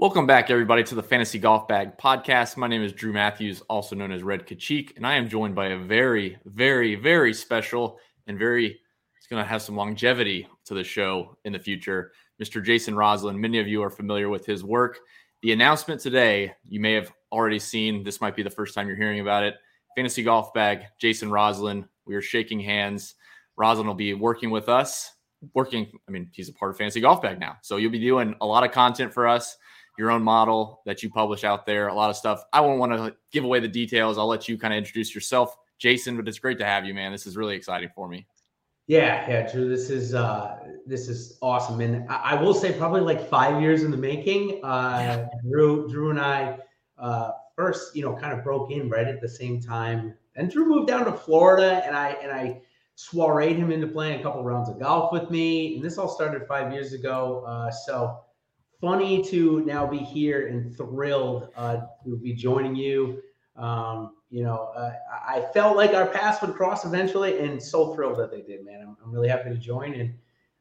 Welcome back, everybody, to the Fantasy Golf Bag podcast. My name is Drew Matthews, also known as Red Kachik, and I am joined by a very, very, very special and very, it's going to have some longevity to the show in the future, Mr. Jason Roslin. Many of you are familiar with his work. The announcement today, you may have already seen, this might be the first time you're hearing about it. Fantasy Golf Bag, Jason Roslin. We are shaking hands. Roslin will be working with us, working, I mean, he's a part of Fantasy Golf Bag now. So you'll be doing a lot of content for us your own model that you publish out there, a lot of stuff. I won't want to give away the details. I'll let you kind of introduce yourself, Jason, but it's great to have you, man. This is really exciting for me. Yeah, yeah, Drew. This is uh this is awesome. And I, I will say probably like five years in the making. Uh yeah. Drew, Drew and I uh first, you know, kind of broke in right at the same time. And Drew moved down to Florida and I and I soireed him into playing a couple rounds of golf with me. And this all started five years ago. Uh so funny to now be here and thrilled uh, to be joining you. Um, you know, uh, I felt like our paths would cross eventually, and so thrilled that they did, man. I'm, I'm really happy to join and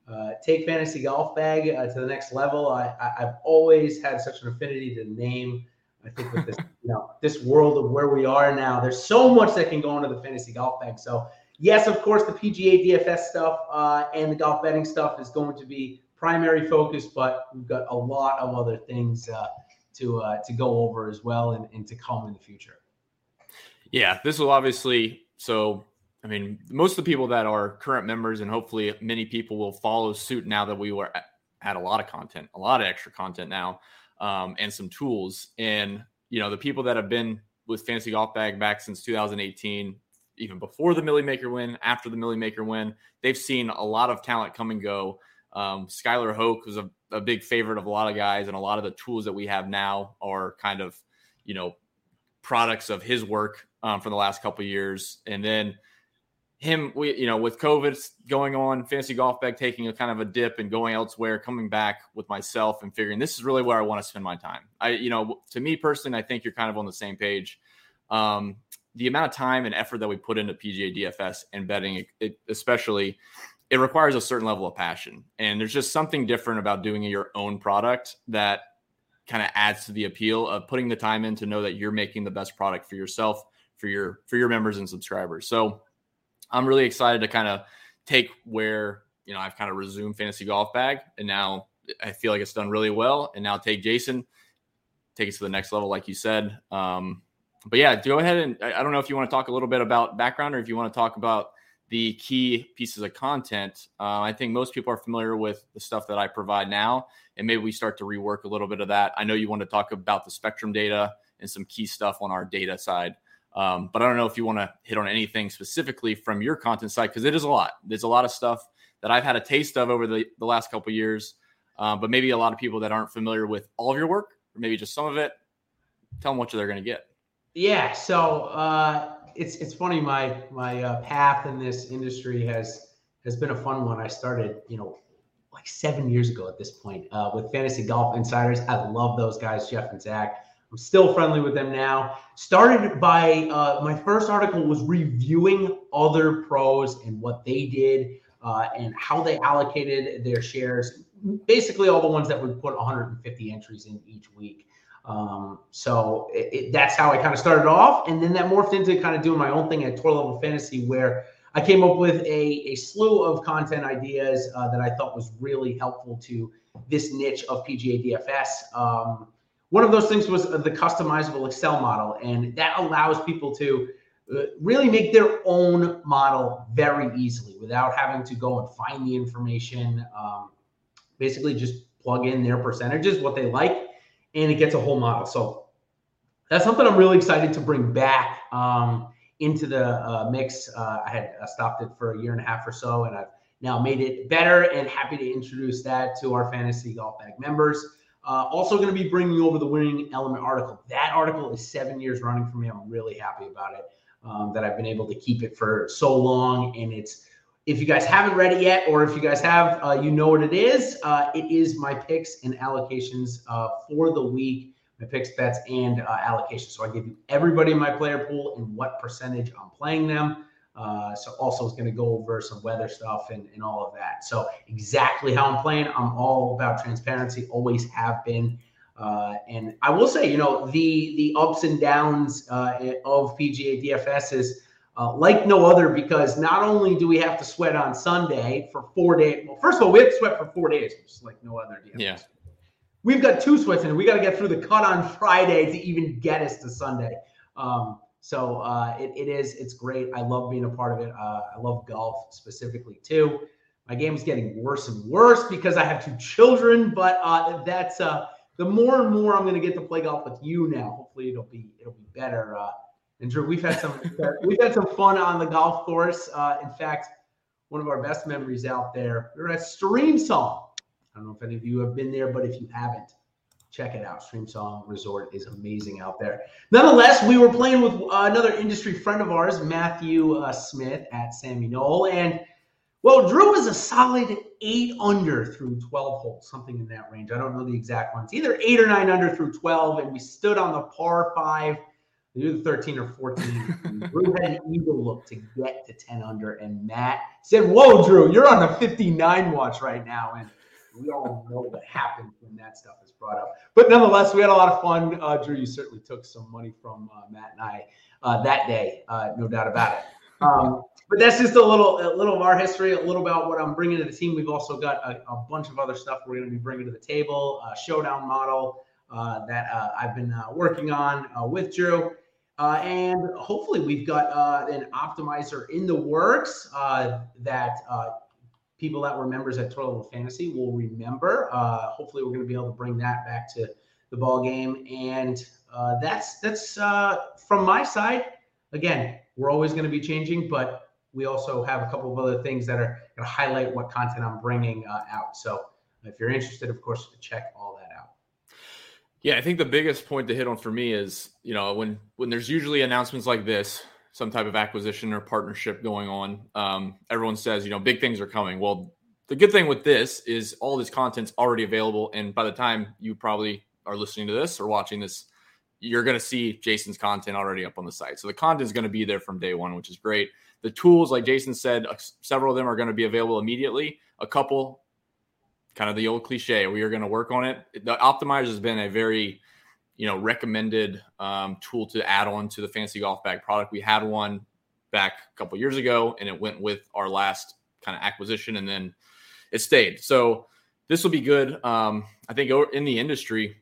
uh, take fantasy golf bag uh, to the next level. I, have always had such an affinity to name. I think with this, you know, this world of where we are now, there's so much that can go into the fantasy golf bag. So, yes, of course, the PGA DFS stuff uh, and the golf betting stuff is going to be primary focus, but we've got a lot of other things uh, to uh, to go over as well and, and to come in the future. Yeah, this will obviously so. I mean, most of the people that are current members, and hopefully many people will follow suit now that we were at a lot of content, a lot of extra content now, um, and some tools. And you know, the people that have been with Fantasy Golf Bag back since 2018, even before the Millie Maker win, after the Millie Maker win, they've seen a lot of talent come and go. Um, Skylar Hoke was a, a big favorite of a lot of guys, and a lot of the tools that we have now are kind of, you know, products of his work um, for the last couple years. And then him, we, you know, with COVID going on, fantasy golf bag taking a kind of a dip and going elsewhere, coming back with myself and figuring this is really where I want to spend my time. I, you know, to me personally, I think you're kind of on the same page. Um, the amount of time and effort that we put into PGA DFS and betting, it, especially, it requires a certain level of passion. And there's just something different about doing your own product that kind of adds to the appeal of putting the time in to know that you're making the best product for yourself, for your for your members and subscribers. So I'm really excited to kind of take where, you know, I've kind of resumed fantasy golf bag and now I feel like it's done really well. And now take Jason, take it to the next level, like you said. Um, but yeah, go ahead and I don't know if you want to talk a little bit about background or if you want to talk about the key pieces of content. Uh, I think most people are familiar with the stuff that I provide now, and maybe we start to rework a little bit of that. I know you want to talk about the spectrum data and some key stuff on our data side. Um, but I don't know if you want to hit on anything specifically from your content side because it is a lot. There's a lot of stuff that I've had a taste of over the, the last couple years, uh, but maybe a lot of people that aren't familiar with all of your work or maybe just some of it. Tell them what they're going to get. Yeah. So uh, it's it's funny. My my uh, path in this industry has has been a fun one. I started, you know, like seven years ago at this point uh, with Fantasy Golf Insiders. I love those guys, Jeff and Zach. I'm still friendly with them now. Started by uh, my first article was reviewing other pros and what they did uh, and how they allocated their shares. Basically, all the ones that would put 150 entries in each week. Um, so it, it, that's how I kind of started off. And then that morphed into kind of doing my own thing at Tour Level Fantasy, where I came up with a, a slew of content ideas uh, that I thought was really helpful to this niche of PGA DFS. Um, one of those things was the customizable Excel model, and that allows people to uh, really make their own model very easily without having to go and find the information. Um, basically, just plug in their percentages, what they like, and it gets a whole model. So that's something I'm really excited to bring back um, into the uh, mix. Uh, I had stopped it for a year and a half or so, and I've now made it better and happy to introduce that to our fantasy golf bag members. Uh, also, going to be bringing over the winning element article. That article is seven years running for me. I'm really happy about it. Um, that I've been able to keep it for so long, and it's if you guys haven't read it yet, or if you guys have, uh, you know what it is. Uh, it is my picks and allocations uh, for the week, my picks, bets, and uh, allocations. So I give you everybody in my player pool and what percentage I'm playing them. Uh, so also it's going to go over some weather stuff and, and all of that. So exactly how I'm playing, I'm all about transparency, always have been. Uh, and I will say, you know, the the ups and downs uh, of PGA DFS is uh, like no other because not only do we have to sweat on Sunday for four days. Well, first of all, we have to sweat for four days, just like no other DFS. Yeah. We've got two sweats and we got to get through the cut on Friday to even get us to Sunday. Um, so uh, it, it is, it's great. I love being a part of it. Uh, I love golf specifically too. My game is getting worse and worse because I have two children, but uh, that's uh, the more and more I'm going to get to play golf with you now. Hopefully, it'll be it'll be better. And Drew, we've had some we've had some fun on the golf course. Uh, in fact, one of our best memories out there. We were at Streamsong. I don't know if any of you have been there, but if you haven't, check it out. Streamsong Resort is amazing out there. Nonetheless, we were playing with uh, another industry friend of ours, Matthew uh, Smith at Sammy Knoll, and well, Drew was a solid eight under through 12 holes, something in that range. I don't know the exact ones. Either eight or nine under through 12, and we stood on the par five, either 13 or 14. Drew had an eagle look to get to 10 under, and Matt said, Whoa, Drew, you're on a 59 watch right now. And we all know what happens when that stuff is brought up. But nonetheless, we had a lot of fun. Uh, Drew, you certainly took some money from uh, Matt and I uh, that day, uh, no doubt about it. Um, but that's just a little, a little of our history, a little about what I'm bringing to the team. We've also got a, a bunch of other stuff we're going to be bringing to the table. A showdown model that uh, I've been uh, working on uh, with Drew. Uh, and hopefully, we've got uh, an optimizer in the works that people that were members at Tour Level Fantasy will remember. hopefully, we're going to be able to bring that back to the ball game. And that's that's from my side. Again, we're always going to be changing, but we also have a couple of other things that are going to highlight what content I'm bringing uh, out. So if you're interested, of course, check all. Yeah, I think the biggest point to hit on for me is, you know, when when there's usually announcements like this, some type of acquisition or partnership going on, um, everyone says, you know, big things are coming. Well, the good thing with this is all this content's already available, and by the time you probably are listening to this or watching this, you're going to see Jason's content already up on the site. So the content is going to be there from day one, which is great. The tools, like Jason said, uh, several of them are going to be available immediately. A couple, kind of the old cliche, we are going to work on it. The optimizer has been a very, you know, recommended um, tool to add on to the fantasy golf bag product. We had one back a couple years ago, and it went with our last kind of acquisition, and then it stayed. So this will be good. Um, I think in the industry,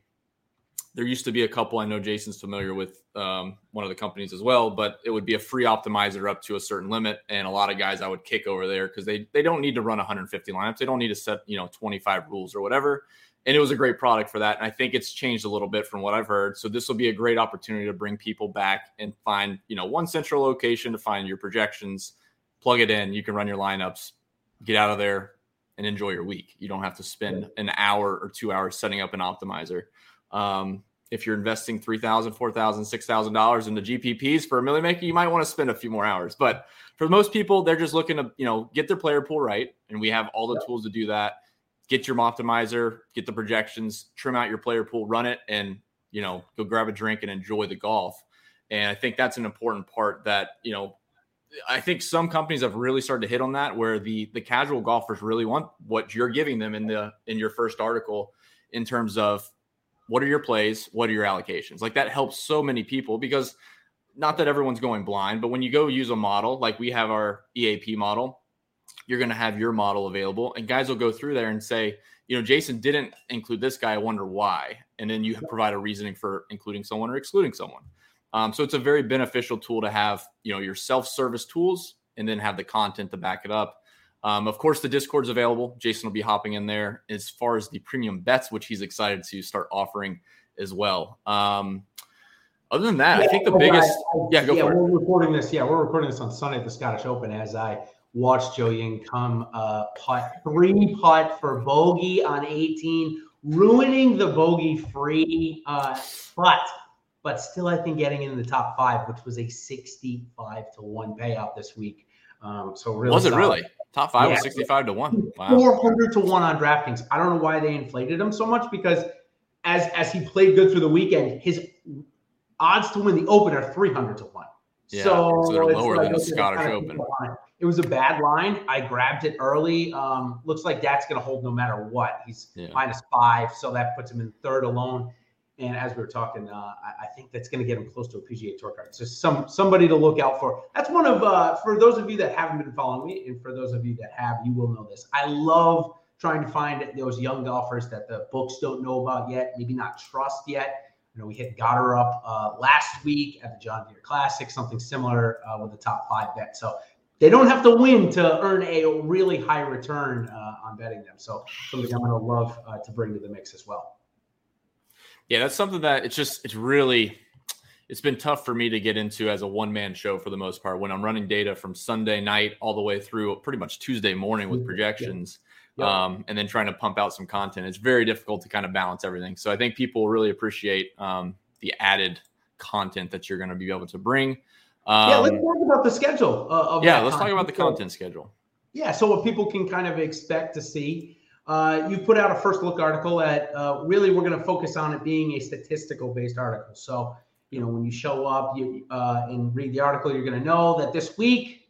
there used to be a couple. I know Jason's familiar with um, one of the companies as well, but it would be a free optimizer up to a certain limit, and a lot of guys I would kick over there because they they don't need to run 150 lineups. They don't need to set you know 25 rules or whatever. And it was a great product for that. And I think it's changed a little bit from what I've heard. So this will be a great opportunity to bring people back and find you know one central location to find your projections, plug it in. You can run your lineups, get out of there, and enjoy your week. You don't have to spend an hour or two hours setting up an optimizer. Um, if you're investing three thousand, four thousand, six thousand dollars $4,000, $6,000 into GPPs for a million maker, you might want to spend a few more hours. But for most people, they're just looking to you know get their player pool right, and we have all the tools to do that. Get your optimizer, get the projections, trim out your player pool, run it, and you know go grab a drink and enjoy the golf. And I think that's an important part that you know I think some companies have really started to hit on that where the the casual golfers really want what you're giving them in the in your first article in terms of what are your plays? What are your allocations? Like that helps so many people because not that everyone's going blind, but when you go use a model, like we have our EAP model, you're going to have your model available and guys will go through there and say, you know, Jason didn't include this guy. I wonder why. And then you provide a reasoning for including someone or excluding someone. Um, so it's a very beneficial tool to have, you know, your self-service tools and then have the content to back it up. Um, of course, the Discord's available. Jason will be hopping in there as far as the premium bets, which he's excited to start offering as well. Um, other than that, yeah, I think the biggest. I, I, yeah, go yeah, for we're recording this. Yeah, we're recording this on Sunday at the Scottish Open as I watched Joohyung come uh, putt three putt for bogey on 18, ruining the bogey free uh, putt, but still I think getting in the top five, which was a 65 to one payout this week. Um, so really, was it solid. really? Top five yeah. was 65 to 1. Wow. 400 to 1 on DraftKings. I don't know why they inflated him so much because as as he played good through the weekend, his odds to win the Open are 300 to 1. Yeah, so, so they're lower like, than the Scottish Open. It was a bad line. I grabbed it early. Um, looks like that's going to hold no matter what. He's yeah. minus five, so that puts him in third alone. And as we were talking, uh, I, I, think that's going to get him close to a PGA Tour card. So some somebody to look out for. That's one of uh, for those of you that haven't been following me, and for those of you that have, you will know this. I love trying to find those young golfers that the books don't know about yet, maybe not trust yet. You know, we hit Gotterup up uh, last week at the John Deere Classic, something similar uh, with the top five bet. So they don't have to win to earn a really high return uh, on betting them. So something I'm going to love uh, to bring to the mix as well. Yeah, that's something that it's just it's really it's been tough for me to get into as a one man show for the most part when I'm running data from Sunday night all the way through pretty much Tuesday morning with projections. Yep. Um, and then trying to pump out some content. It's very difficult to kind of balance everything. So I think people really appreciate um, the added content that you're going to be able to bring. Um, yeah, let's um, talk about the schedule. Uh, yeah, let's content. talk about the content schedule. Yeah, so what people can kind of expect to see. Uh, you put out a first look article that uh, really we're going to focus on it being a statistical based article. So, you know, when you show up you, uh, and read the article, you're going to know that this week,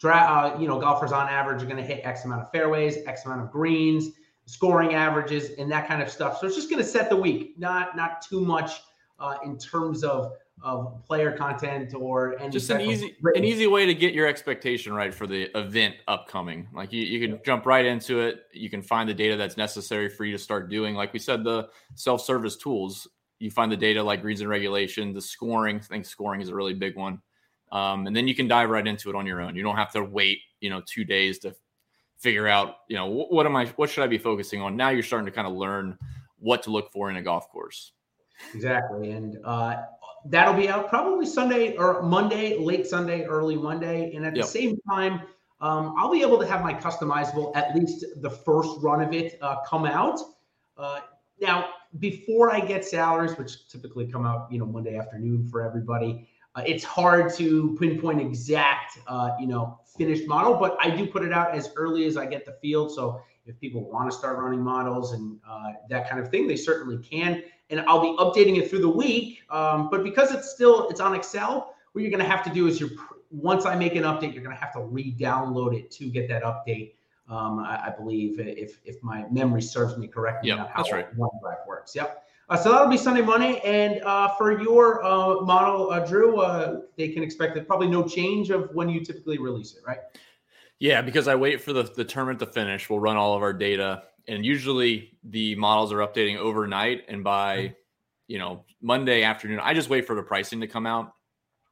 dra- uh, you know, golfers on average are going to hit X amount of fairways, X amount of greens, scoring averages, and that kind of stuff. So it's just going to set the week, not not too much uh, in terms of of player content or any just an easy an easy way to get your expectation right for the event upcoming. Like you, you can yeah. jump right into it. You can find the data that's necessary for you to start doing. Like we said the self-service tools you find the data like greens in regulation the scoring i think scoring is a really big one. Um, and then you can dive right into it on your own. You don't have to wait you know two days to figure out you know what, what am i what should i be focusing on? Now you're starting to kind of learn what to look for in a golf course. Exactly. And uh, that'll be out probably Sunday or Monday, late Sunday, early Monday. And at yep. the same time, um, I'll be able to have my customizable, at least the first run of it, uh, come out. Uh, now, before I get salaries, which typically come out, you know, Monday afternoon for everybody, uh, it's hard to pinpoint exact, uh, you know, finished model. But I do put it out as early as I get the field. So if people want to start running models and uh, that kind of thing, they certainly can and I'll be updating it through the week. Um, but because it's still it's on Excel, what you're going to have to do is you're once I make an update, you're going to have to re-download it to get that update. Um, I, I, believe if if my memory serves me correctly, yeah, that's right. OneDrive works. Yep. Uh, so that'll be Sunday Monday, and uh, for your uh, model, uh, Drew, uh, they can expect it probably no change of when you typically release it, right? Yeah, because I wait for the, the tournament to finish. We'll run all of our data and usually the models are updating overnight. And by mm-hmm. you know monday afternoon i just wait for the pricing to come out.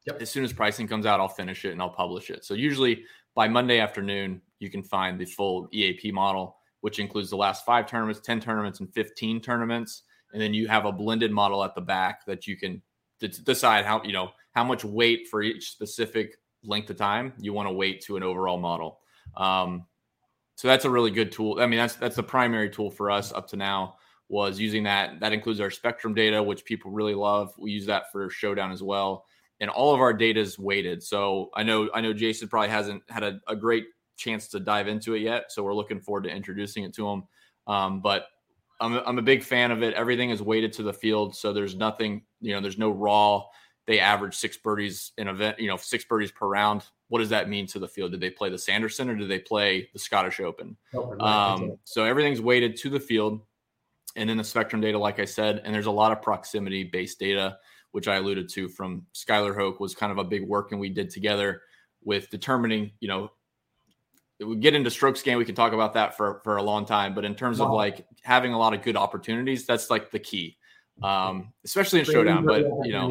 Yep. as soon as pricing comes out i'll finish it and i'll publish it. So usually by monday afternoon you can find the full eap model which includes the last five tournaments 10 tournaments and 15 tournaments. And then you have a blended model at the back that you can d- decide how you know how much weight for each specific length of time you want to wait to an overall model. Um, so that's a really good tool. I mean, that's that's the primary tool for us up to now was using that. That includes our spectrum data, which people really love. We use that for Showdown as well, and all of our data is weighted. So I know I know Jason probably hasn't had a, a great chance to dive into it yet. So we're looking forward to introducing it to him. Um, but I'm I'm a big fan of it. Everything is weighted to the field, so there's nothing you know. There's no raw. They average six birdies in event, you know, six birdies per round what does that mean to the field? Did they play the Sanderson or did they play the Scottish Open? Right. um, so everything's weighted to the field. And then the spectrum data, like I said, and there's a lot of proximity based data, which I alluded to from Skylar Hoke was kind of a big work and we did together with determining, you know, we get into stroke scan, we can talk about that for, for a long time. But in terms wow. of like having a lot of good opportunities, that's like the key um, especially in showdown. But you know,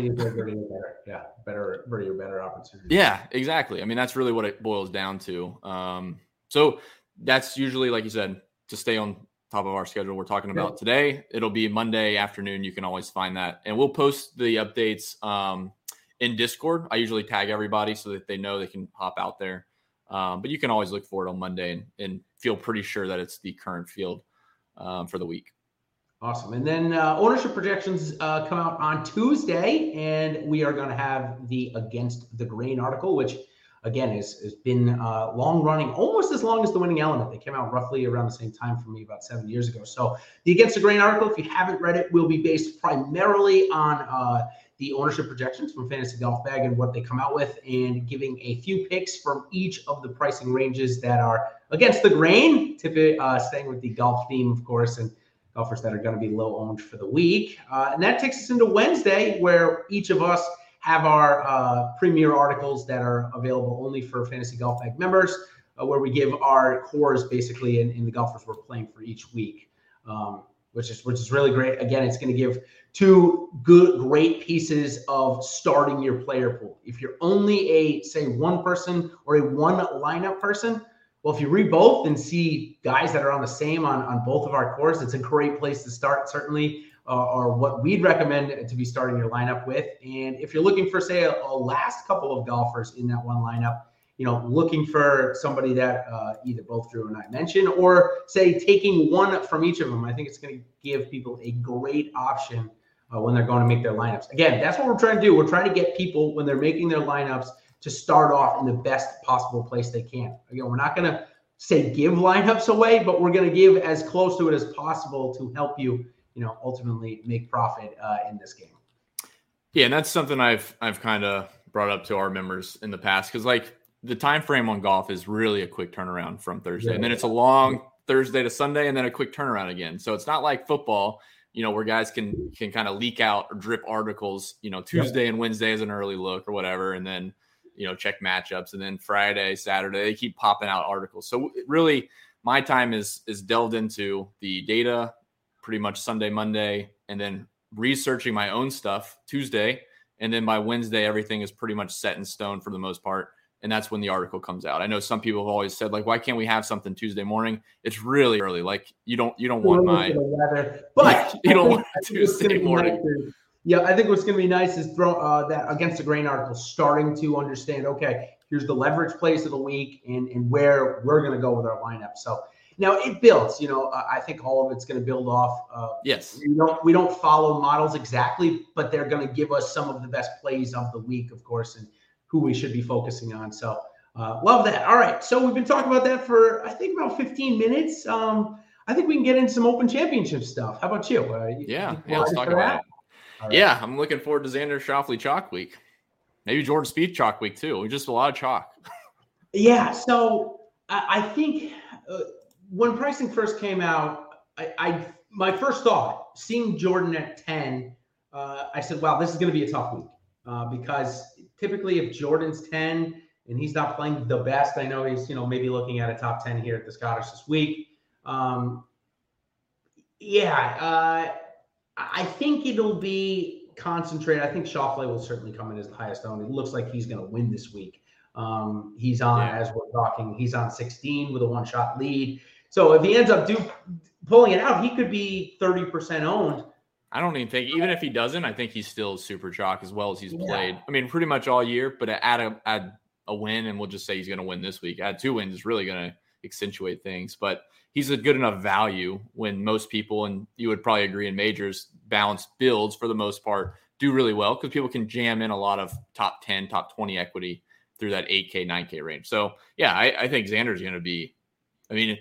yeah, better, better, better opportunity. Yeah, exactly. I mean, that's really what it boils down to. Um, so that's usually, like you said, to stay on top of our schedule. We're talking about yeah. today. It'll be Monday afternoon. You can always find that, and we'll post the updates um, in Discord. I usually tag everybody so that they know they can hop out there. Um, but you can always look for it on Monday and, and, feel pretty sure that it's the current field um, for the week. Awesome. And then uh, ownership projections uh, come out on Tuesday, and we are going to have the Against the Grain article, which again is, has been uh, long running, almost as long as the winning element. They came out roughly around the same time for me about seven years ago. So the Against the Grain article, if you haven't read it, will be based primarily on uh, the ownership projections from Fantasy Golf Bag and what they come out with, and giving a few picks from each of the pricing ranges that are against the grain. Typically, uh, staying with the golf theme, of course, and golfers that are going to be low owned for the week. Uh, and that takes us into Wednesday, where each of us have our uh, premier articles that are available only for Fantasy Golf Bag members, uh, where we give our cores basically in, in, the golfers we're playing for each week, um, which is which is really great. Again, it's going to give two good, great pieces of starting your player pool. If you're only a say one person or a one lineup person, well, if you read both and see guys that are on the same on, on both of our cores, it's a great place to start, certainly, uh, or what we'd recommend to be starting your lineup with. And if you're looking for, say, a, a last couple of golfers in that one lineup, you know, looking for somebody that uh, either both Drew and I mentioned, or say taking one from each of them, I think it's going to give people a great option uh, when they're going to make their lineups. Again, that's what we're trying to do. We're trying to get people when they're making their lineups to start off in the best possible place they can. Again, we're not going to say give lineups away, but we're going to give as close to it as possible to help you, you know, ultimately make profit uh, in this game. Yeah, and that's something I've I've kind of brought up to our members in the past because like the time frame on golf is really a quick turnaround from Thursday, yeah. and then it's a long Thursday to Sunday, and then a quick turnaround again. So it's not like football you know, where guys can can kind of leak out or drip articles, you know, Tuesday and Wednesday as an early look or whatever, and then you know check matchups, and then Friday, Saturday they keep popping out articles. So really, my time is is delved into the data, pretty much Sunday, Monday, and then researching my own stuff Tuesday, and then by Wednesday everything is pretty much set in stone for the most part and that's when the article comes out. I know some people have always said like, why can't we have something Tuesday morning? It's really early. Like you don't you don't want my but you don't want Tuesday morning. Yeah, I think what's going to be nice is throw uh, that against the grain article, starting to understand. Okay, here's the leverage plays of the week and and where we're going to go with our lineup. So now it builds. You know, I think all of it's going to build off. Uh, yes. We don't we don't follow models exactly, but they're going to give us some of the best plays of the week, of course, and who we should be focusing on. So uh, love that. All right. So we've been talking about that for, I think, about 15 minutes. Um, I think we can get into some open championship stuff. How about you? Uh, you yeah. Yeah. Let's talk about it. Right. Yeah. I'm looking forward to Xander Schauffele chalk week. Maybe Jordan Spieth chalk week too. We just a lot of chalk. yeah. So I, I think uh, when pricing first came out, I, I, my first thought seeing Jordan at 10, uh, I said, wow, this is going to be a tough week uh, because typically if Jordan's 10 and he's not playing the best, I know he's, you know, maybe looking at a top 10 here at the Scottish this week. Um, yeah, uh, I think it'll be concentrated. I think Schauffele will certainly come in as the highest owned. It looks like he's going to win this week. Um, he's on, yeah. as we're talking, he's on 16 with a one shot lead. So if he ends up do, pulling it out, he could be 30% owned. I don't even think, even if he doesn't, I think he's still super chalk as well as he's played. I mean, pretty much all year, but add a add a win, and we'll just say he's going to win this week. Add two wins is really going to accentuate things, but he's a good enough value when most people, and you would probably agree in majors, balanced builds for the most part do really well because people can jam in a lot of top 10, top 20 equity through that 8K, 9K range. So, yeah, I, I think Xander's going to be, I mean,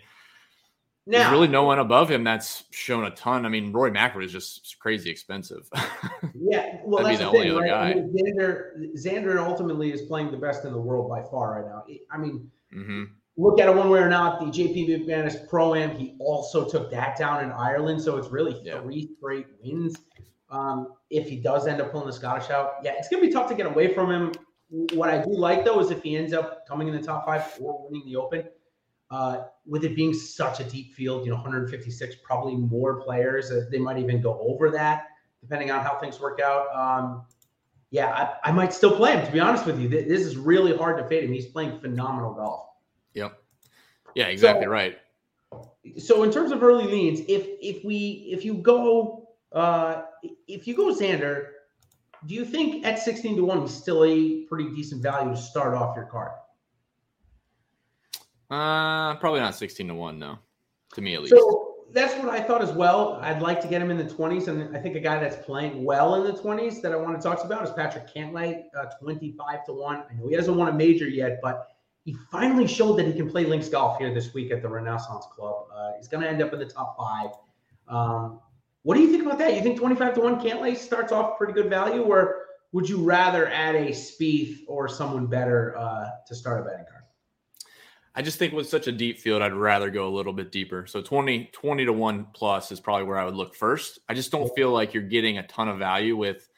now, There's really no one above him that's shown a ton. I mean, Rory McIlroy is just crazy expensive. yeah, well, that's the, the thing, right? I mean, Xander, Xander ultimately is playing the best in the world by far right now. I mean, mm-hmm. Look at it one way or not. The JP McManus Pro Am, he also took that down in Ireland, so it's really yeah. three straight wins. Um, if he does end up pulling the Scottish out, yeah, it's gonna be tough to get away from him. What I do like though is if he ends up coming in the top five or winning the Open uh, with it being such a deep field, you know, 156, probably more players. Uh, they might even go over that depending on how things work out. Um, yeah, I, I, might still play him. To be honest with you, this is really hard to fade him. He's playing phenomenal golf. Yeah, exactly so, right. So in terms of early leans, if if we if you go uh, if you go Xander, do you think at 16 to one he's still a pretty decent value to start off your card? Uh, probably not 16 to 1, no. To me, at least. So that's what I thought as well. I'd like to get him in the 20s. And I think a guy that's playing well in the 20s that I want to talk about is Patrick Cantlay, uh, 25 to 1. I know he hasn't won a major yet, but he finally showed that he can play links golf here this week at the Renaissance Club. Uh, he's going to end up in the top five. Um, what do you think about that? You think 25 to 1 Cantlay starts off pretty good value, or would you rather add a Spieth or someone better uh, to start a betting card? I just think with such a deep field, I'd rather go a little bit deeper. So 20, 20 to 1 plus is probably where I would look first. I just don't feel like you're getting a ton of value with,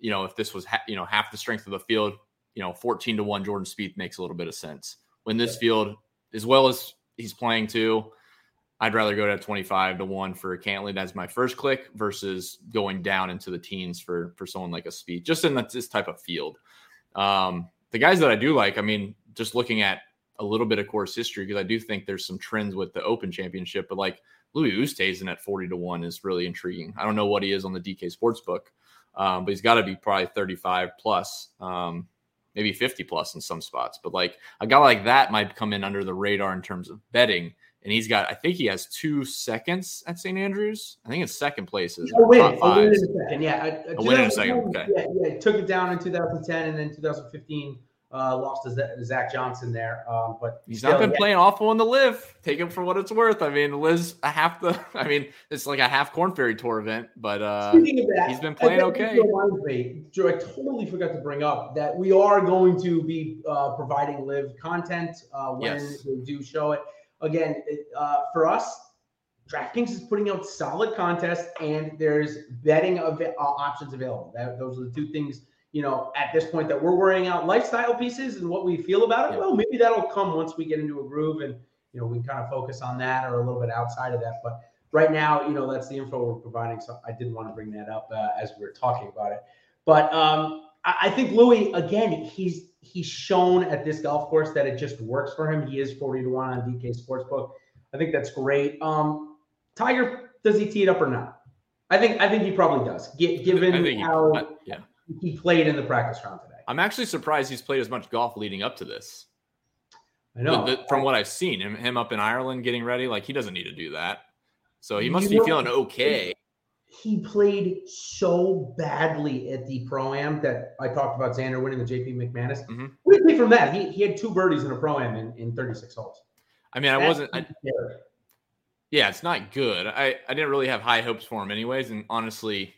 you know, if this was, ha- you know, half the strength of the field, you know, 14 to 1 Jordan Spieth makes a little bit of sense. When this field, as well as he's playing too, I'd rather go to 25 to 1 for a Cantlay. That's my first click versus going down into the teens for for someone like a Spieth, just in this type of field. Um, the guys that I do like, I mean, just looking at a little bit of course history because I do think there's some trends with the Open Championship, but like Louis Oosthuizen at 40 to 1 is really intriguing. I don't know what he is on the DK Sportsbook, um, but he's got to be probably 35 plus, um, maybe 50 plus in some spots. But like a guy like that might come in under the radar in terms of betting. And he's got, I think he has two seconds at St. Andrews. I think it's second place. A win, a win in a second. Yeah. A, a, a win in a second. Okay. Yeah, yeah. Took it down in 2010 and then 2015 uh, lost to Zach Johnson there, um, but he's still, not been yeah. playing awful in the LIV. Take him for what it's worth. I mean, Liz a half the. I mean, it's like a half Corn Ferry Tour event, but uh, Speaking of that, he's been playing okay. Me, Joe, I totally forgot to bring up that we are going to be uh, providing live content uh, when yes. we do show it. Again, uh, for us, DraftKings is putting out solid contests, and there's betting av- uh, options available. That, those are the two things you know, at this point that we're worrying out lifestyle pieces and what we feel about it. Yeah. Well, maybe that'll come once we get into a groove and, you know, we can kind of focus on that or a little bit outside of that. But right now, you know, that's the info we're providing. So I didn't want to bring that up uh, as we are talking about it. But um, I, I think Louis, again, he's he's shown at this golf course that it just works for him. He is 40 to 1 on DK Sportsbook. I think that's great. Um, Tiger, does he tee it up or not? I think I think he probably does. given how he, yeah he played in the practice round today. I'm actually surprised he's played as much golf leading up to this. I know. The, the, from what I've seen, him, him up in Ireland getting ready, like he doesn't need to do that. So he must you be feeling okay. He played so badly at the pro am that I talked about Xander winning the JP McManus. Mm-hmm. What did from that? He, he had two birdies in a pro am in, in 36 holes. I mean, I That's wasn't. I, yeah, it's not good. I, I didn't really have high hopes for him, anyways. And honestly,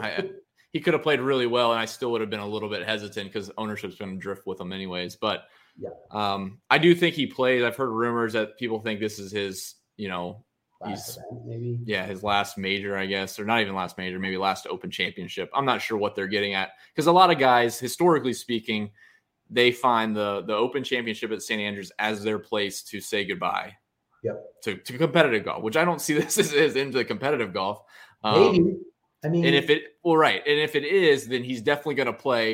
I, he could have played really well, and I still would have been a little bit hesitant because ownership's going to drift with him anyways. But yeah. um, I do think he plays. I've heard rumors that people think this is his, you know, last event, maybe yeah, his last major, I guess, or not even last major, maybe last Open Championship. I'm not sure what they're getting at because a lot of guys, historically speaking, they find the the Open Championship at St Andrews as their place to say goodbye. Yep. To, to competitive golf, which I don't see this as, as into competitive golf. Um, maybe I mean, and if it well, right, and if it is, then he's definitely going to play,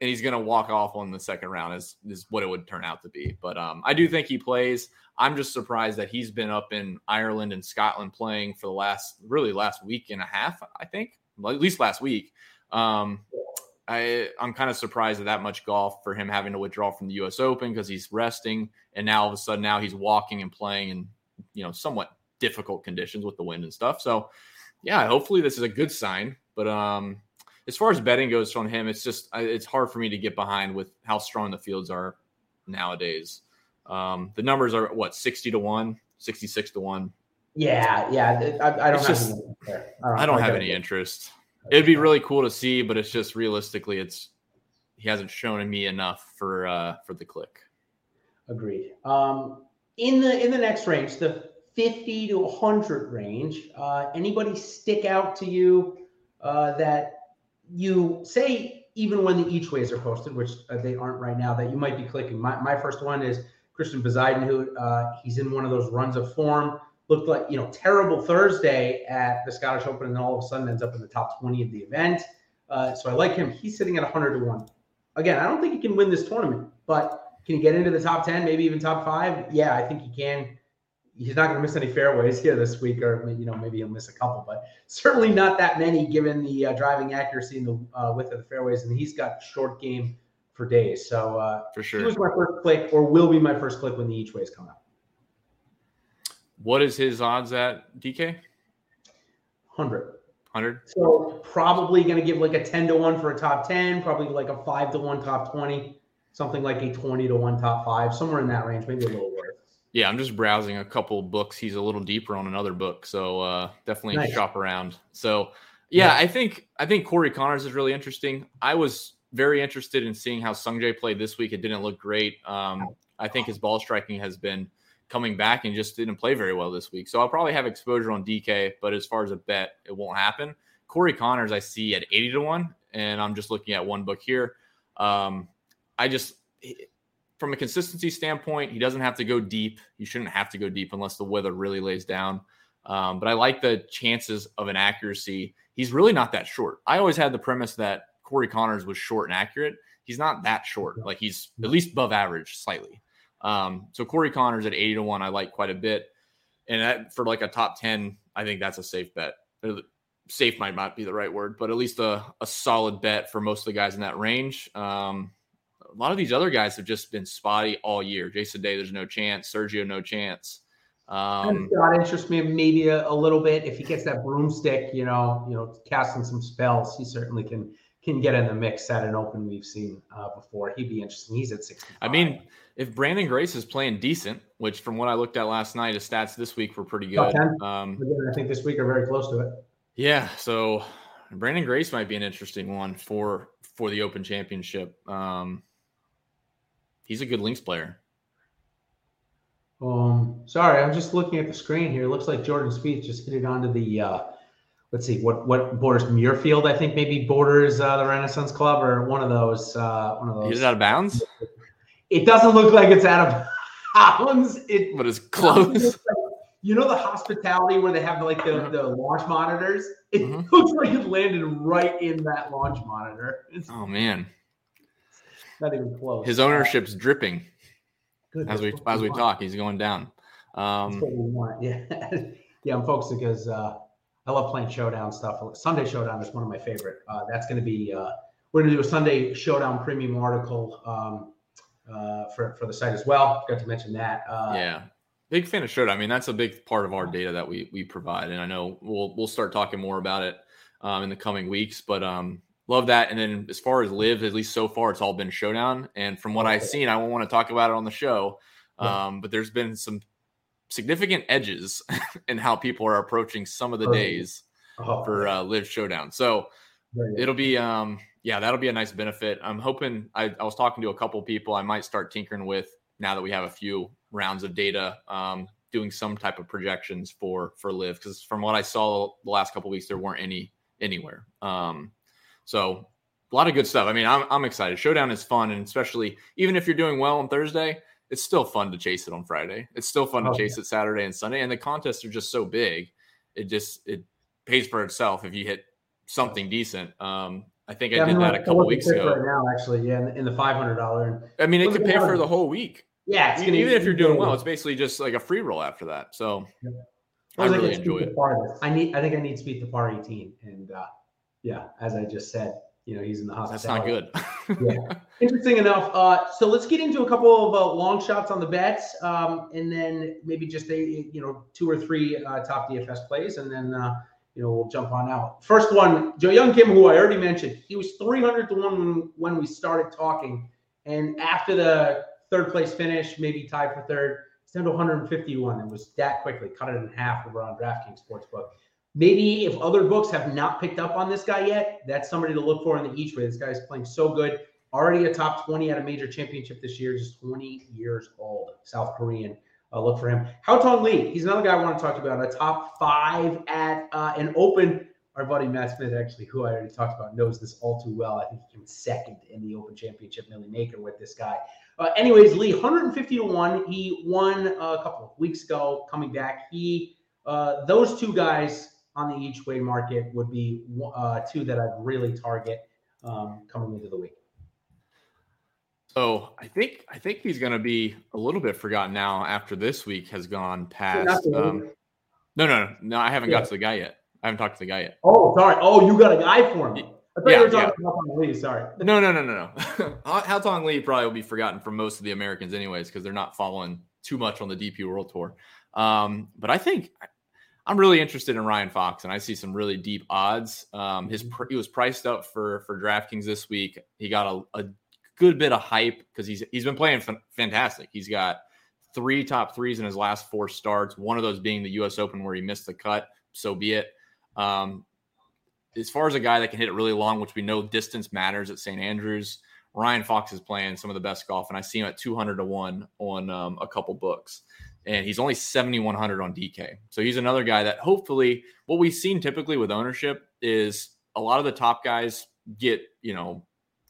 and he's going to walk off on the second round. Is is what it would turn out to be. But um, I do think he plays. I'm just surprised that he's been up in Ireland and Scotland playing for the last really last week and a half. I think at least last week. Um, I I'm kind of surprised at that much golf for him having to withdraw from the U.S. Open because he's resting, and now all of a sudden now he's walking and playing in you know somewhat difficult conditions with the wind and stuff. So yeah, hopefully this is a good sign. But um, as far as betting goes on him, it's just it's hard for me to get behind with how strong the fields are nowadays. Um, the numbers are what 60 to 1, 66 to 1. Yeah, yeah. I, I don't, have, just, I don't, I don't have any interest. It'd be really cool to see, but it's just realistically, it's he hasn't shown me enough for uh for the click. Agreed. Um, in the in the next range, the 50 to 100 range. Uh, anybody stick out to you uh, that you say, even when the each ways are posted, which uh, they aren't right now, that you might be clicking? My, my first one is Christian Bezuidenhout. Uh, he's in one of those runs of form. Looked like, you know, terrible Thursday at the Scottish Open, and then all of a sudden ends up in the top 20 of the event. Uh, so I like him. He's sitting at 100 to 1. Again, I don't think he can win this tournament, but can he get into the top 10, maybe even top five? Yeah, I think he can he's not going to miss any fairways here this week, or you know maybe he'll miss a couple, but certainly not that many given the uh, driving accuracy and the uh, width of the fairways, and he's got short game for days. So uh, for sure, he was my first click, or will be my first click when the each ways come out. What is his odds at DK? Hundred. Hundred. So probably going to give like a ten to one for a top ten, probably like a five to one top twenty, something like a twenty to one top five, somewhere in that range, maybe a little. Yeah, I'm just browsing a couple books. He's a little deeper on another book, so uh, definitely nice. shop around. So, yeah, yeah, I think I think Corey Conners is really interesting. I was very interested in seeing how Sungjae played this week. It didn't look great. Um, I think his ball striking has been coming back and just didn't play very well this week. So I'll probably have exposure on DK, but as far as a bet, it won't happen. Corey Conners, I see at 80 to 1, and I'm just looking at one book here. Um, I just, from a consistency standpoint, he doesn't have to go deep. He shouldn't have to go deep unless the weather really lays down. Um, but I like the chances of an accuracy. He's really not that short. I always had the premise that Corey Conners was short and accurate. He's not that short. Like he's at least above average slightly. Um, so Corey Conners at 80 to 1, I like quite a bit. And that, for like a top 10, I think that's a safe bet. Safe might not be the right word, but at least a, a solid bet for most of the guys in that range. Um, a lot of these other guys have just been spotty all year. Jason Day, there's no chance. Sergio, no chance. Um, God interests me maybe a, a, little bit. If he gets that broomstick, you know, you know, casting some spells, he certainly can can get in the mix at an open we've seen uh, before. He'd be interesting. He's at 60. I mean, if Branden Grace is playing decent, which from what I looked at last night, his stats this week were pretty good. Um, I think this week are very close to it. Yeah, so Branden Grace might be an interesting one for for the Open Championship. Um, he's a good links player. Um, sorry, I'm just looking at the screen here. It looks like Jordan Spieth just hit it onto the. Uh, let's see what what borders Muirfield. I think maybe borders uh, the Renaissance Club or one of those. Uh, one of those. Is out of bounds? It doesn't look like it's out of bounds. It but it's close. you know the hospitality where they have like the, the launch monitors. It mm-hmm. looks like it landed right in that launch monitor. It's oh man, not even close. His ownership's dripping. As we as we talk, he's going down. Um, yeah, yeah. I'm focused because uh, I love playing showdown stuff. Sunday Showdown is one of my favorite. Uh, that's going to be uh, we're going to do a Sunday Showdown premium article um, uh, for for the site as well. Got to mention that. Uh, yeah, big fan of Showdown. I mean, that's a big part of our data that we we provide, and I know we'll we'll start talking more about it um, in the coming weeks. But um, love that. And then as far as live, at least so far, it's all been Showdown. And from what I've seen, I won't want to talk about it on the show. Um, but there's been some significant edges in how people are approaching some of the days oh, for uh, live showdown. So it'll be, um, yeah, that'll be a nice benefit. I'm hoping. I, I was talking to a couple people. I might start tinkering with now that we have a few rounds of data, um, doing some type of projections for for live because from what I saw the last couple weeks, there weren't any anywhere. Um, so a lot of good stuff. I mean, I'm I'm excited. Showdown is fun, and especially even if you're doing well on Thursday, it's still fun to chase it on Friday. It's still fun to chase yeah. it Saturday and Sunday. And the contests are just so big. It just it pays for itself if you hit something decent. Um, I think yeah, I did that a couple weeks ago. Right now, actually, yeah, in, the five hundred dollar. I mean, it could pay for the whole week. Yeah, even, even if you're doing well, it's basically just like a free roll after that. So yeah. I, I really enjoy it. I need. I think I need to beat the par eighteen, and uh, yeah, as I just said, you know, he's in the hospital. That's not good. yeah. Interesting enough. Uh, so let's get into a couple of uh, long shots on the bets, um, and then maybe just a you know two or three uh, top DFS plays, and then uh, you know we'll jump on out. First one, Joohyung Kim, who I already mentioned, he was 300 to one when, when we started talking, and after the third place finish, maybe tied for third, it's down to 151. It was that quickly, cut it in half over on DraftKings Sportsbook. Maybe if other books have not picked up on this guy yet, that's somebody to look for in the each way. This guy is playing so good. Already a top 20 at a major championship this year, just 20 years old. South Korean. Uh, look for him. Haotong Li, he's another guy I want to talk about. A top five at uh, an open. Our buddy Matt Smith, actually, who I already talked about, knows this all too well. I think he came second in the Open Championship Millie Maker with this guy. Uh, anyways, Li, 150 to one. He won a couple of weeks ago. Coming back, he uh, those two guys on the each way market would be uh, two that I'd really target um, coming into the week. So I think I think he's going to be a little bit forgotten now after this week has gone past. Um, no, no, no, no. I haven't yeah. got to the guy yet. I haven't talked to the guy yet. Oh, sorry. Oh, you got a guy for me. I thought yeah, you were talking yeah. about Li. Sorry. No, no, no, no, no. Haotong Li probably will be forgotten for most of the Americans, anyways, because they're not following too much on the DP World Tour. Um, but I think I'm really interested in Ryan Fox, and I see some really deep odds. Um, his mm-hmm. he was priced up for for DraftKings this week. He got a, a good bit of hype because he's he's been playing f- fantastic. He's got three top threes in his last four starts. One of those being the U.S. Open where he missed the cut. So be it. Um, as far as a guy that can hit it really long, which we know distance matters at St. Andrews, Ryan Fox is playing some of the best golf, and I see him at 200 to 1 on um, a couple books. And he's only 7,100 on DK. So he's another guy that hopefully, what we've seen typically with ownership is a lot of the top guys get, you know,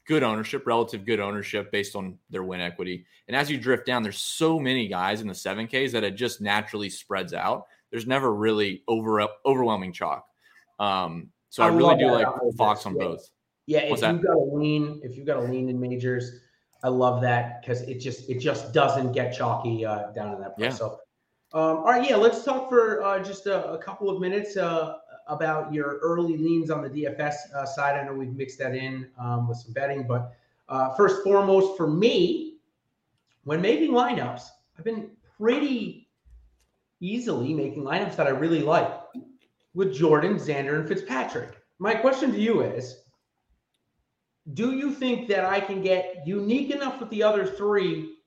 good ownership, relative good ownership based on their win equity. And as you drift down, there's so many guys in the 7Ks that it just naturally spreads out. There's never really over overwhelming chalk. Um, so I, I really do like Fox on both. Yeah, What's if that? you've got a lean, if you've got a lean in majors, I love that because it just it just doesn't get chalky uh, down in that price. Yeah. So, um, all right, yeah, let's talk for uh, just a, a, couple of minutes uh, about your early leans on the DFS uh, side. I know we've mixed that in um, with some betting, but uh, first foremost for me, when making lineups, I've been pretty easily making lineups that I really like with Jordan, Xander, and Fitzpatrick. My question to you is do you think that I can get unique enough with the other three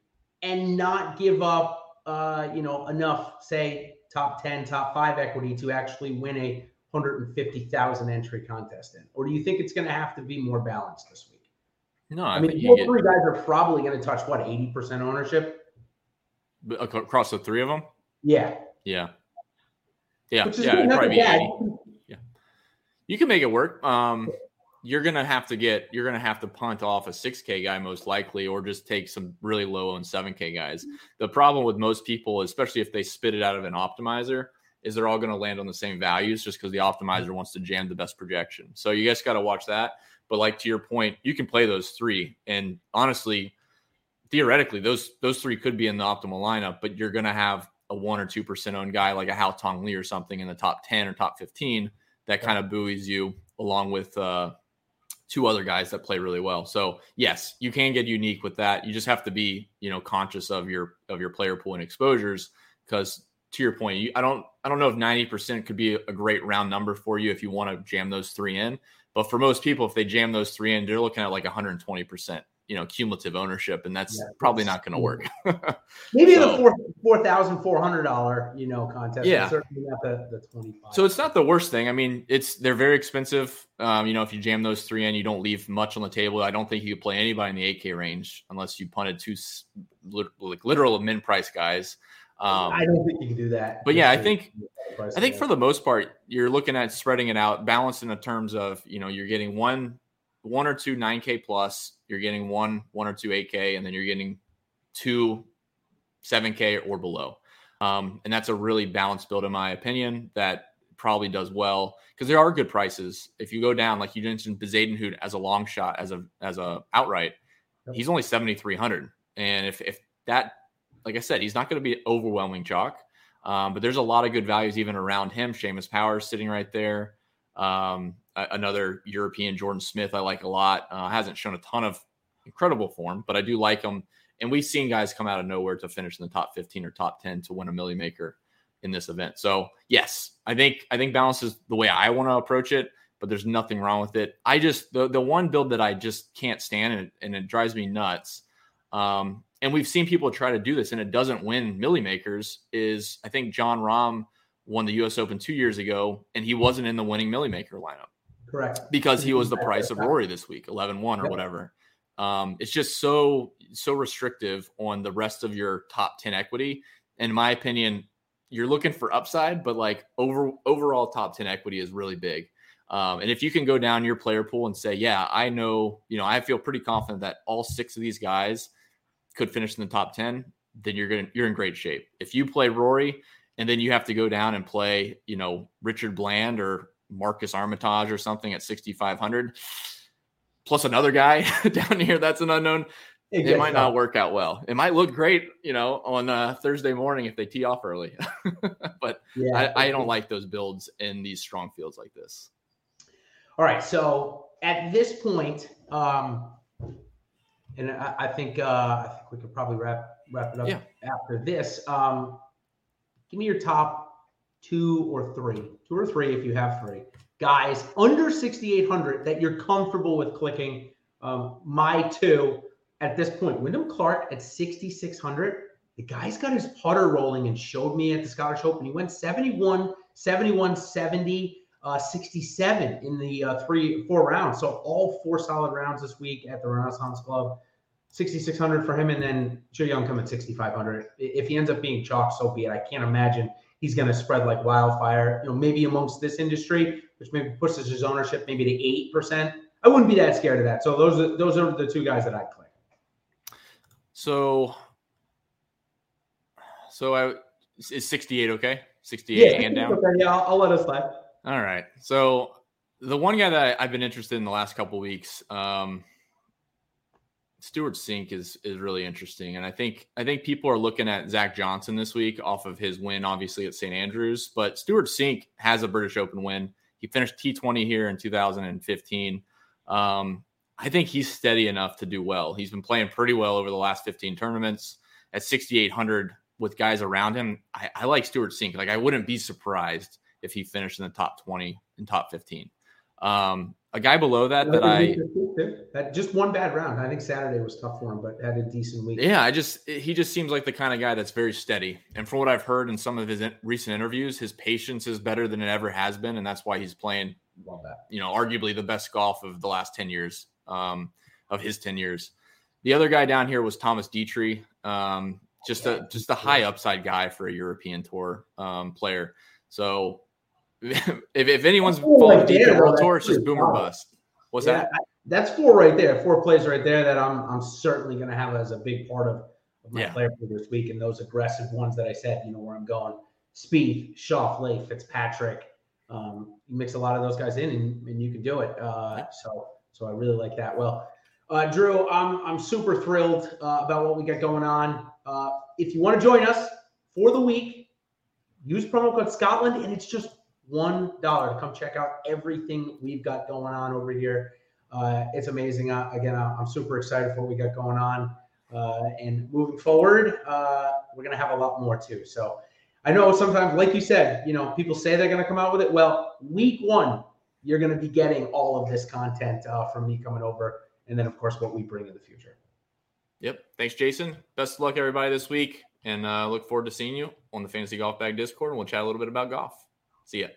and not give up, uh, you know, enough, say, top 10, top five equity to actually win a 150,000 entry contest in? Or do you think it's going to have to be more balanced this week? No, I, I mean, all three guys are probably going to touch what, 80% ownership? Across the three of them? Yeah. Yeah. Yeah. yeah, probably yeah. You can make it work. Um, you're gonna have to get you're gonna have to punt off a 6k guy most likely or just take some really low on 7k guys. Mm-hmm. the problem with most people especially if they spit it out of an optimizer is they're all going to land on the same values just because the optimizer wants to jam the best projection. So you guys got to watch that. But like to your point you can play those three and honestly theoretically those those three could be in the optimal lineup but you're going to have a one or two percent owned guy like a Haotong Li or something in the top 10 or top 15 that kind of buoys you along with uh two other guys that play really well. So yes, you can get unique with that. You just have to be, you know, conscious of your of your player pool and exposures because to your point, you, I don't I don't know if 90% could be a great round number for you if you want to jam those three in. But for most people, if they jam those three in, they're looking at like 120% you know cumulative ownership, and that's yeah, probably not going to work. Maybe so, the four four thousand four hundred dollar you know contest. Yeah, certainly not the the twenty five. So it's not the worst thing. I mean, it's they're very expensive. Um, you know, if you jam those three in, you don't leave much on the table. I don't think you could play anybody in the eight K range unless you punted two like literal min price guys. Um, I don't think you can do that. But yeah, I think I think for the most part, you're looking at spreading it out, balanced in the terms of you know you're getting one one or two 9K plus, you're getting one, one or two 8K, and then you're getting two 7K or below. Um, and that's a really balanced build, in my opinion, that probably does well because there are good prices. If you go down, like you mentioned, Bezuidenhout as a long shot, as a as a outright, he's only 7,300. And if, if that, like I said, he's not going to be overwhelming chalk. Um, but there's a lot of good values even around him. Seamus Powers sitting right there. Um, another European Jordan Smith I like a lot. Uh, hasn't shown a ton of incredible form, but I do like him. And we've seen guys come out of nowhere to finish in the top 15 or top 10 to win a Milly Maker in this event. So yes, I think I think balance is the way I want to approach it, but there's nothing wrong with it. I just the the one build that I just can't stand and it, and it drives me nuts. Um, and we've seen people try to do this and it doesn't win Milly Makers. Is I think Jon Rahm won the U.S. Open two years ago and he wasn't in the winning Milly Maker lineup. Correct. Because he was the price of Rory this week, 11 1 or yep. whatever. Um, it's just so, so restrictive on the rest of your top 10 equity. In my opinion, you're looking for upside, but like over overall top 10 equity is really big. Um, and if you can go down your player pool and say, yeah, I know, you know, I feel pretty confident that all six of these guys could finish in the top 10, then you're going to, you're in great shape. If you play Rory and then you have to go down and play, you know, Richard Bland or Marcus Armitage or something at 6,500, plus another guy down here that's an unknown. It, it might not work out well. It might look great, you know, on uh, Thursday morning if they tee off early. but yeah, I, I don't like those builds in these strong fields like this. All right. So at this point, um, and I, I think uh, I think we could probably wrap wrap it up yeah. after this. Um, give me your top two or three, two or three if you have three guys under 6,800 that you're comfortable with clicking. Um, my two at this point, Wyndham Clark at 6,600. The guy's got his putter rolling and showed me at the Scottish Open. He went 71, 71, 70 uh, 67 in the uh, three, four rounds. So all four solid rounds this week at the Renaissance Club. 6,600 for him, and then Joohyung Kim at 6,500. If he ends up being chalk, so be it. I can't imagine he's going to spread like wildfire. You know, maybe amongst this industry, which maybe pushes his ownership maybe to eight percent. I wouldn't be that scared of that. So those are those are the two guys that I'd click. So, so I is 68 okay? 68 yeah, and down. Okay. Yeah, I'll, I'll let us slide. All right. So the one guy that I've been interested in the last couple weeks, um, Stewart Cink is is really interesting, and I think I think people are looking at Zach Johnson this week off of his win, obviously at St Andrews. But Stewart Cink has a British Open win. He finished T20 here in 2015. Um, I think he's steady enough to do well. He's been playing pretty well over the last 15 tournaments at 6,800 with guys around him. I, I like Stewart Cink. Like I wouldn't be surprised if he finished in the top 20 and top 15. Um, a guy below that that I that just one bad round. I think Saturday was tough for him, but had a decent week. Yeah, I just he just seems like the kind of guy that's very steady. And from what I've heard in some of his recent interviews, his patience is better than it ever has been, and that's why he's playing. Love that. You know, arguably the best golf of the last ten years, um, of his ten years. The other guy down here was Thomas Detry. Um, just a just a high upside guy for a European Tour um, player. So if, if anyone's falling right DP World Tour, it's just boomer bust. What's yeah, that? That's four right there. Four plays right there that I'm I'm certainly going to have as a big part of, of my yeah. player for this week. And those aggressive ones that I said, you know, where I'm going. Spieth, Schauffele, Fitzpatrick. Um, you mix a lot of those guys in, and, and you can do it. Uh, so so I really like that. Well, uh, Drew, I'm I'm super thrilled uh, about what we got going on. Uh, if you want to join us for the week, use promo code Scotland, and it's just one dollar to come check out everything we've got going on over here. Uh, it's amazing. Uh, again, I'm super excited for what we got going on. Uh, and moving forward, uh, we're going to have a lot more too. So I know sometimes, like you said, you know, people say they're going to come out with it. Well, week one, you're going to be getting all of this content uh, from me coming over. And then, of course, what we bring in the future. Yep. Thanks, Jason. Best of luck, everybody, this week. And uh, look forward to seeing you on the Fantasy Golf Bag Discord. And we'll chat a little bit about golf. See ya.